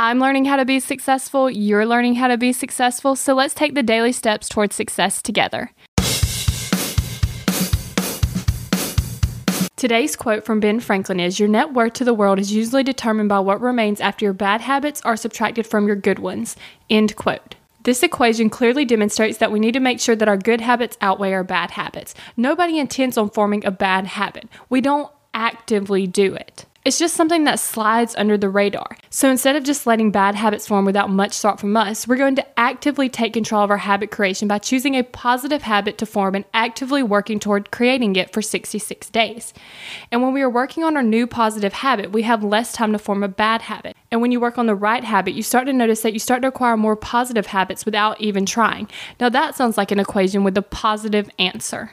I'm learning how to be successful, you're learning how to be successful, so let's take the daily steps towards success together. Today's quote from Ben Franklin is Your net worth to the world is usually determined by what remains after your bad habits are subtracted from your good ones. End quote. This equation clearly demonstrates that we need to make sure that our good habits outweigh our bad habits. Nobody intends on forming a bad habit. We don't actively do it. It's just something that slides under the radar. So instead of just letting bad habits form without much thought from us, we're going to actively take control of our habit creation by choosing a positive habit to form and actively working toward creating it for 66 days. And when we are working on our new positive habit, we have less time to form a bad habit. And when you work on the right habit, you start to notice that you start to acquire more positive habits without even trying. Now, that sounds like an equation with a positive answer.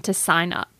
to sign up.